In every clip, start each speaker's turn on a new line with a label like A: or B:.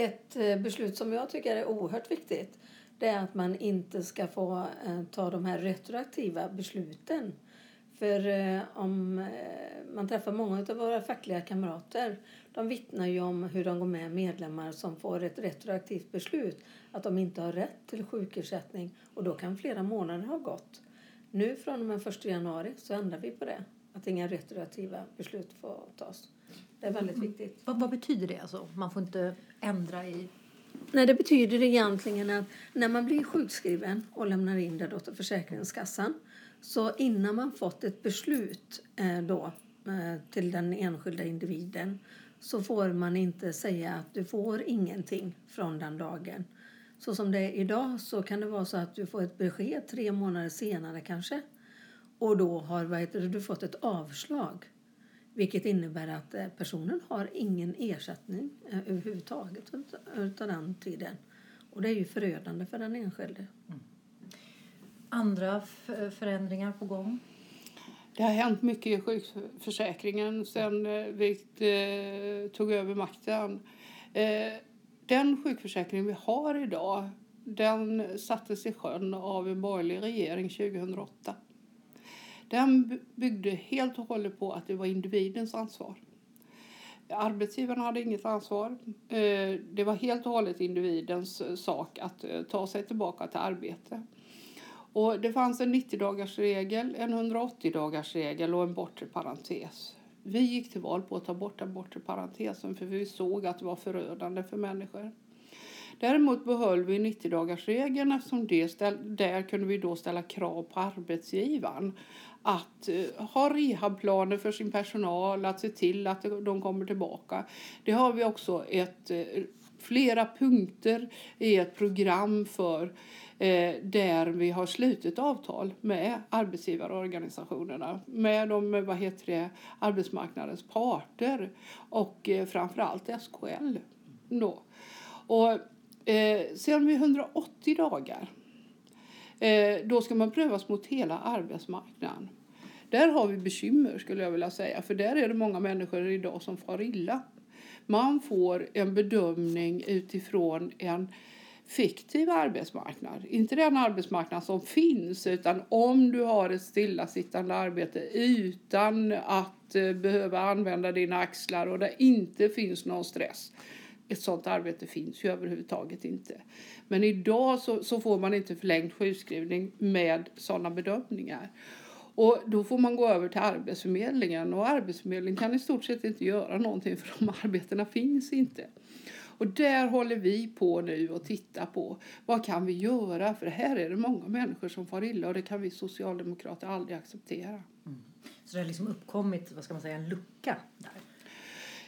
A: Ett eh, beslut som jag tycker är oerhört viktigt det är att man inte ska få eh, ta de här retroaktiva besluten. För eh, om man träffar många av våra fackliga kamrater de vittnar ju om hur de går med medlemmar som får ett retroaktivt beslut att de inte har rätt till sjukersättning och då kan flera månader ha gått. Nu från och med 1 januari så ändrar vi på det. Att inga retroaktiva beslut får tas. Det är väldigt viktigt.
B: Vad, vad betyder det alltså? Man får inte ändra i...
A: Nej, det betyder egentligen att när man blir sjukskriven och lämnar in det då till Försäkringskassan så innan man fått ett beslut eh, då, eh, till den enskilda individen så får man inte säga att du får ingenting från den dagen. Så som det är idag så kan det vara så att du får ett besked tre månader senare kanske. Och då har vad heter det, du fått ett avslag. Vilket innebär att eh, personen har ingen ersättning eh, överhuvudtaget utav den tiden. Och det är ju förödande för den enskilde. Mm.
B: Andra förändringar på gång?
C: Det har hänt mycket i sjukförsäkringen sen eh, vi tog över makten. Den sjukförsäkring vi har idag den sattes i sjön av en borgerlig regering 2008. Den byggde helt och hållet på att det var individens ansvar. Arbetsgivaren hade inget ansvar. Eh, det var helt och hållet individens eh, sak att eh, ta sig tillbaka till arbete. Och det fanns en 90-dagarsregel, en 180-dagarsregel och en bortre parentes. Vi gick till val på att ta bort den bortre parentesen för vi såg att det var förödande för människor. Däremot behöll vi 90-dagarsregeln eftersom det ställ, där kunde vi då ställa krav på arbetsgivaren att eh, ha rehabplaner för sin personal, att se till att de kommer tillbaka. Det har vi också ett, eh, flera punkter i ett program för eh, där vi har slutit avtal med arbetsgivarorganisationerna, med de, vad heter det, arbetsmarknadens parter och framför framförallt SKL. Då. Och, eh, sen vid 180 dagar Eh, då ska man prövas mot hela arbetsmarknaden. Där har vi bekymmer skulle jag vilja säga, för där är det många människor idag som far illa. Man får en bedömning utifrån en fiktiv arbetsmarknad. Inte den arbetsmarknad som finns, utan om du har ett stillasittande arbete utan att eh, behöva använda dina axlar och det inte finns någon stress. Ett sådant arbete finns ju överhuvudtaget inte. Men idag så, så får man inte förlängd sjukskrivning med sådana bedömningar. Och då får man gå över till Arbetsförmedlingen och Arbetsförmedlingen kan i stort sett inte göra någonting för de arbetena finns inte. Och där håller vi på nu och tittar på vad kan vi göra för här är det många människor som far illa och det kan vi socialdemokrater aldrig acceptera. Mm.
B: Så det har liksom uppkommit vad ska man säga, en lucka där?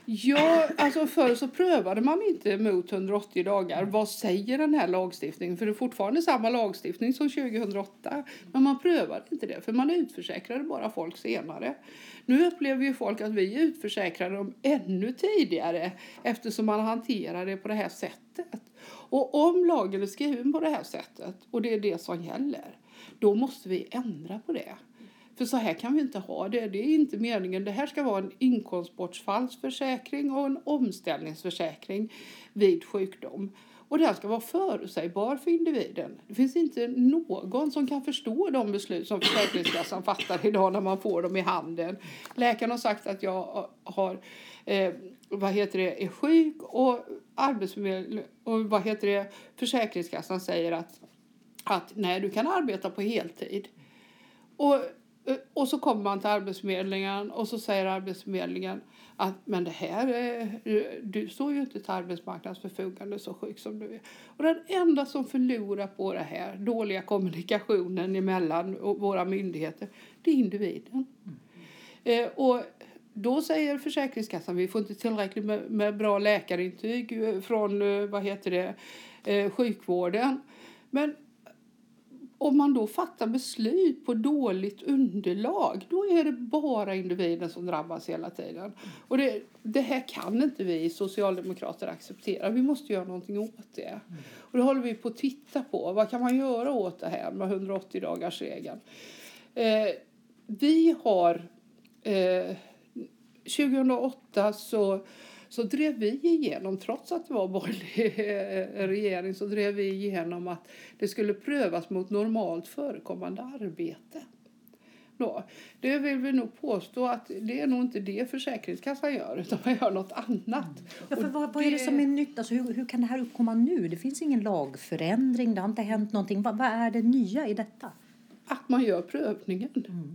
C: Ja, alltså förr så prövade man inte mot 180 dagar. Vad säger den här lagstiftningen? För det är fortfarande samma lagstiftning som 2008. Men man prövade inte det, för man utförsäkrade bara folk senare. Nu upplever ju folk att vi utförsäkrade dem ännu tidigare eftersom man hanterar det på det här sättet. Och om lagen är skriven på det här sättet och det är det som gäller, då måste vi ändra på det. För så här kan vi inte ha det. Det är inte meningen. Det här ska vara en inkomstbortfallsförsäkring och en omställningsförsäkring vid sjukdom. Och den ska vara förutsägbar för individen. Det finns inte någon som kan förstå de beslut som Försäkringskassan fattar idag när man får dem i handen. Läkaren har sagt att jag har, eh, vad heter det, är sjuk och, och vad heter det, Försäkringskassan säger att, att nej, du kan arbeta på heltid. Och och så kommer man till Arbetsförmedlingen och så säger Arbetsförmedlingen att men det här är, du står ju inte till arbetsmarknadens förfogande så sjuk som du är. Och den enda som förlorar på det här, dåliga kommunikationen emellan våra myndigheter, det är individen. Mm. Eh, och då säger Försäkringskassan vi får inte tillräckligt med, med bra läkarintyg från eh, vad heter det, eh, sjukvården. Men om man då fattar beslut på dåligt underlag, då är det bara individen som drabbas hela tiden. Och det, det här kan inte vi socialdemokrater acceptera. Vi måste göra någonting åt det. Och det håller vi på att titta på. Vad kan man göra åt det här med 180 dagars regeln? Eh, vi har... Eh, 2008 så så drev vi igenom, trots att det var borgerlig eh, regering, så drev vi igenom att det skulle prövas mot normalt förekommande arbete. Då. Det vill vi nog påstå att det är nog inte det Försäkringskassan gör, utan man gör något annat.
B: Ja, för vad, vad är det som är nytt? Alltså, hur, hur kan det här uppkomma nu? Det finns ingen lagförändring, det har inte hänt någonting. Vad, vad är det nya i detta?
C: Att man gör prövningen.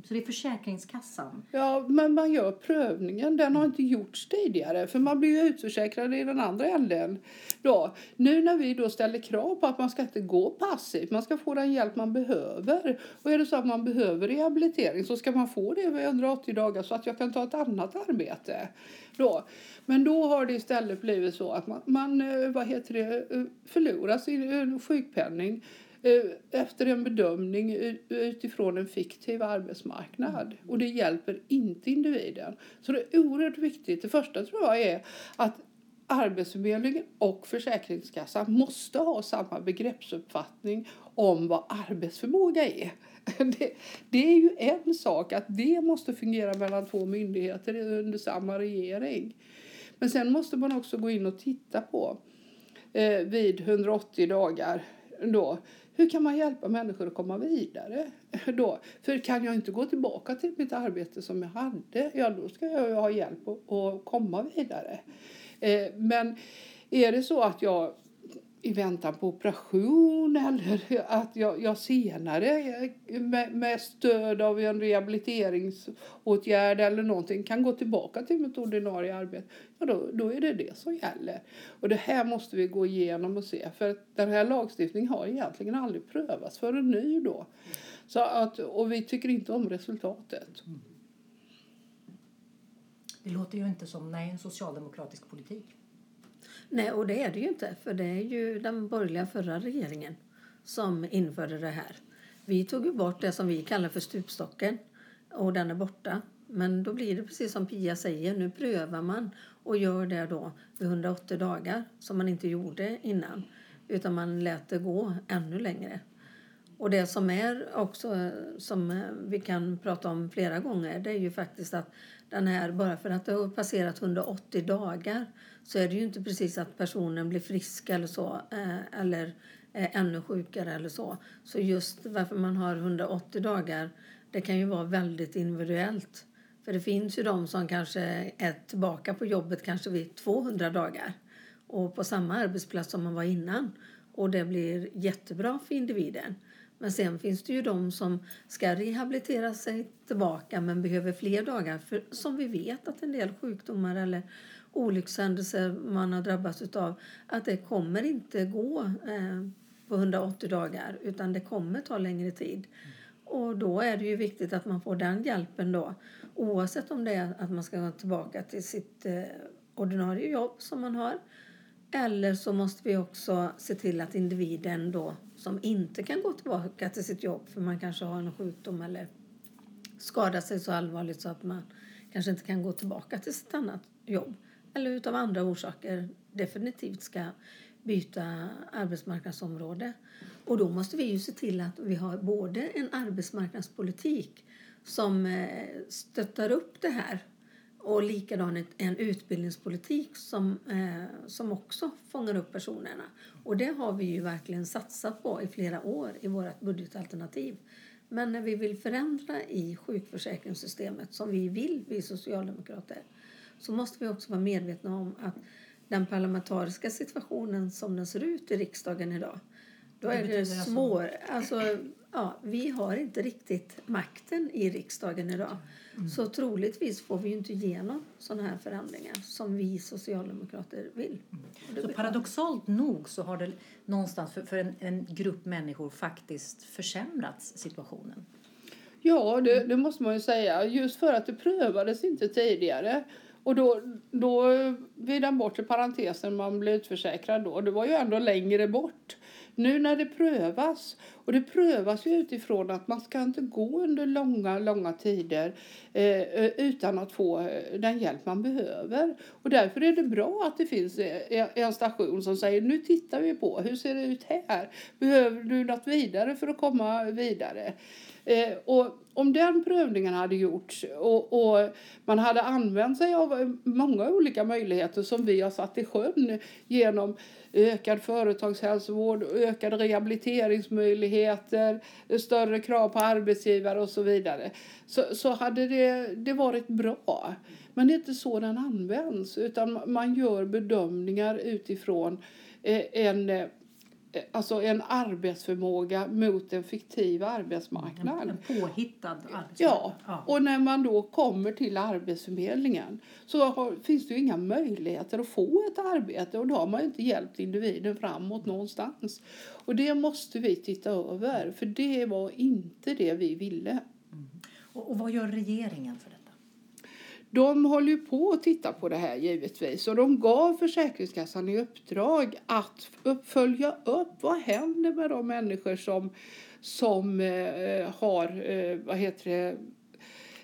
B: Så det är Försäkringskassan?
C: Ja, men man gör prövningen. Den har inte gjorts tidigare. För man blir ju utförsäkrad i den andra änden. Då, nu när vi då ställer krav på att man ska inte gå passivt. Man ska få den hjälp man behöver. Och är det så att man behöver rehabilitering så ska man få det vid 180 dagar så att jag kan ta ett annat arbete. Då. Men då har det istället blivit så att man, man eh, vad heter det, eh, förlorar sin eh, sjukpenning efter en bedömning utifrån en fiktiv arbetsmarknad. Och det hjälper inte individen. Så det är oerhört viktigt. Det första tror jag är att Arbetsförmedlingen och Försäkringskassan måste ha samma begreppsuppfattning om vad arbetsförmåga är. Det, det är ju en sak att det måste fungera mellan två myndigheter under samma regering. Men sen måste man också gå in och titta på eh, vid 180 dagar då, hur kan man hjälpa människor att komma vidare? Då? För kan jag inte gå tillbaka till mitt arbete som jag hade, ja då ska jag ha hjälp att, komma vidare. Eh, men är det så att jag i väntan på operation eller att jag, jag senare med, med stöd av en rehabiliteringsåtgärd eller någonting kan gå tillbaka till mitt ordinarie arbete, ja då, då är det det som gäller. Och det här måste vi gå igenom och se för att den här lagstiftningen har egentligen aldrig prövats förrän nu då. Så att, och vi tycker inte om resultatet. Mm.
B: Det låter ju inte som nej, en socialdemokratisk politik.
A: Nej, och det är det ju inte. För det är ju den borgerliga förra regeringen som införde det här. Vi tog ju bort det som vi kallar för stupstocken och den är borta. Men då blir det precis som Pia säger, nu prövar man och gör det då vid 180 dagar som man inte gjorde innan. Utan man lät det gå ännu längre. Och det som är också som vi kan prata om flera gånger det är ju faktiskt att den här, bara för att det har passerat 180 dagar så är det ju inte precis att personen blir frisk eller så eh, eller är ännu sjukare eller så. Så just varför man har 180 dagar det kan ju vara väldigt individuellt. För det finns ju de som kanske är tillbaka på jobbet kanske vid 200 dagar och på samma arbetsplats som man var innan. Och det blir jättebra för individen. Men sen finns det ju de som ska rehabilitera sig tillbaka men behöver fler dagar. För som vi vet att en del sjukdomar eller olyckshändelser man har drabbats utav att det kommer inte gå eh, på 180 dagar utan det kommer ta längre tid. Och då är det ju viktigt att man får den hjälpen då oavsett om det är att man ska gå tillbaka till sitt eh, ordinarie jobb som man har eller så måste vi också se till att individen då som inte kan gå tillbaka till sitt jobb för man kanske har en sjukdom eller skadar sig så allvarligt så att man kanske inte kan gå tillbaka till sitt annat jobb eller utav andra orsaker definitivt ska byta arbetsmarknadsområde. Och då måste vi ju se till att vi har både en arbetsmarknadspolitik som eh, stöttar upp det här och likadant en utbildningspolitik som, eh, som också fångar upp personerna. Och det har vi ju verkligen satsat på i flera år i vårt budgetalternativ. Men när vi vill förändra i sjukförsäkringssystemet som vi vill, vi socialdemokrater, så måste vi också vara medvetna om att den parlamentariska situationen som den ser ut i riksdagen idag, då
B: Det
A: är det
B: alltså-
A: svår... Alltså, ja, vi har inte riktigt makten i riksdagen idag. Så troligtvis får vi inte igenom sådana här förändringar som vi socialdemokrater vill. Det
B: Så paradoxalt nog så har det någonstans för, för en, en grupp människor faktiskt försämrats situationen.
C: Ja, det, det måste man ju säga. Just för att det prövades inte tidigare. Och då, då vid den bortre parentesen man blev utförsäkrad då, det var ju ändå längre bort. Nu när det prövas, och det prövas ju utifrån att man ska inte gå under långa, långa tider eh, eh utan att få eh, den hjälp man behöver. Och därför är det bra att det finns eh, en station som säger nu tittar vi på, hur ser det ut här? Behöver du något vidare för att komma vidare? Eh, och, om den prövningen hade gjorts och, och, man hade använt sig av många olika möjligheter som vi har satt i sjön genom ökad företagshälsovård, ökade rehabiliteringsmöjligheter, större krav på arbetsgivare och så vidare så, så hade det, det varit bra. Men det är inte så den används utan man gör bedömningar utifrån eh, en alltså en arbetsförmåga mot en fiktiv arbetsmarknad.
B: En, påhittad arbetsmarknad.
C: Ja. ja, och när man då kommer till Arbetsförmedlingen så har, finns det ju inga möjligheter att få ett arbete och då har man inte hjälpt individen framåt någonstans. Och det måste vi titta över för det var inte det vi ville. Mm.
B: Och, och vad gör regeringen för det?
C: De håller ju på att titta på det här givetvis och de gav Försäkringskassan i uppdrag att följa upp vad händer med de människor som, som eh, har eh, vad heter det,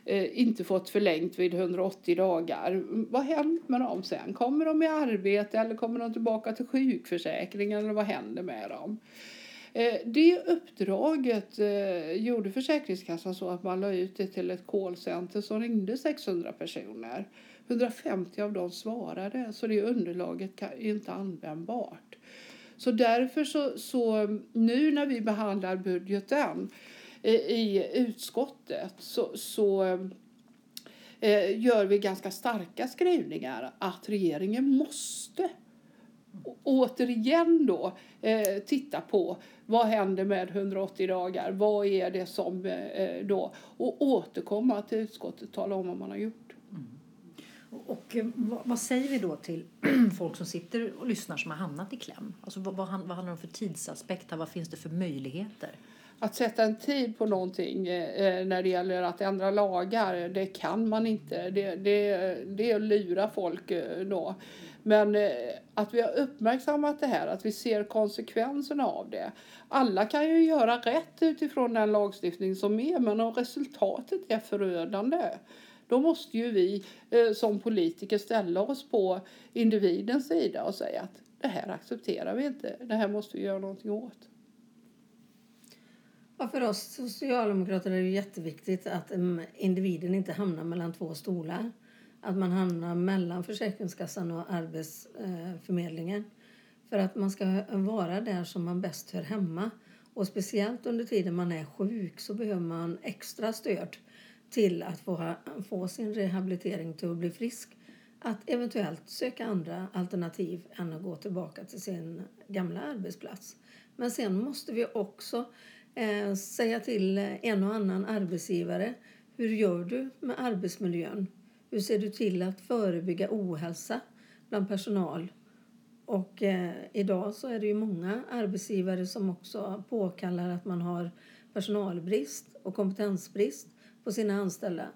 C: eh, inte fått förlängt vid 180 dagar. Vad händer med dem sen? Kommer de i arbete eller kommer de tillbaka till sjukförsäkringen eller vad händer med dem? Eh, det uppdraget eh, gjorde Försäkringskassan så att man la ut det till ett callcenter som ringde 600 personer. 150 av dem svarade, så det underlaget är inte användbart. Så därför så, så nu när vi behandlar budgeten eh, i utskottet så, så gör vi ganska starka skrivningar att regeringen måste återigen då eh, titta på vad händer med 180 dagar? Vad är det som eh, då? Och återkomma till utskottet och tala om vad man har gjort. Mm.
B: Och eh, vad, vad, säger vi då till folk som sitter och lyssnar som har hamnat i kläm? Alltså vad, vad, vad handlar det om för tidsaspekter? Vad finns det för möjligheter?
C: Att sätta en tid på någonting eh, när det gäller att ändra lagar, det kan man inte. Det, det, det är att lura folk eh, då. Men eh, att vi har uppmärksammat det här, att vi ser konsekvenserna av det. Alla kan ju göra rätt utifrån den lagstiftning som är, men om resultatet är förödande då måste ju vi eh, som politiker ställa oss på individens sida och säga att det här accepterar vi inte, det här måste vi göra någonting åt.
A: Ja, för oss socialdemokrater är det jätteviktigt att mm, individen inte hamnar mellan två stolar att man hamnar mellan Försäkringskassan och Arbetsförmedlingen. För att man ska vara där som man bäst hör hemma. Och speciellt under tiden man är sjuk så behöver man extra stöd till att få, få sin rehabilitering till att bli frisk. Att eventuellt söka andra alternativ än att gå tillbaka till sin gamla arbetsplats. Men sen måste vi också eh, säga till en och annan arbetsgivare hur gör du med arbetsmiljön? Hur ser du till att förebygga ohälsa bland personal? Och eh, idag så är det ju många arbetsgivare som också påkallar att man har personalbrist och kompetensbrist på sina anställda.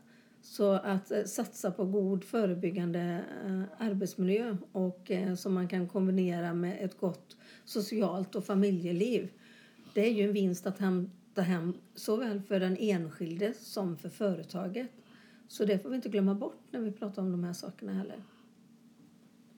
A: Så att eh, satsa på god förebyggande eh, arbetsmiljö och eh, som man kan kombinera med ett gott socialt och familjeliv. Det är ju en vinst att hämta hem såväl för den enskilde som för företaget. Så det får vi inte glömma bort när vi pratar om de här sakerna heller.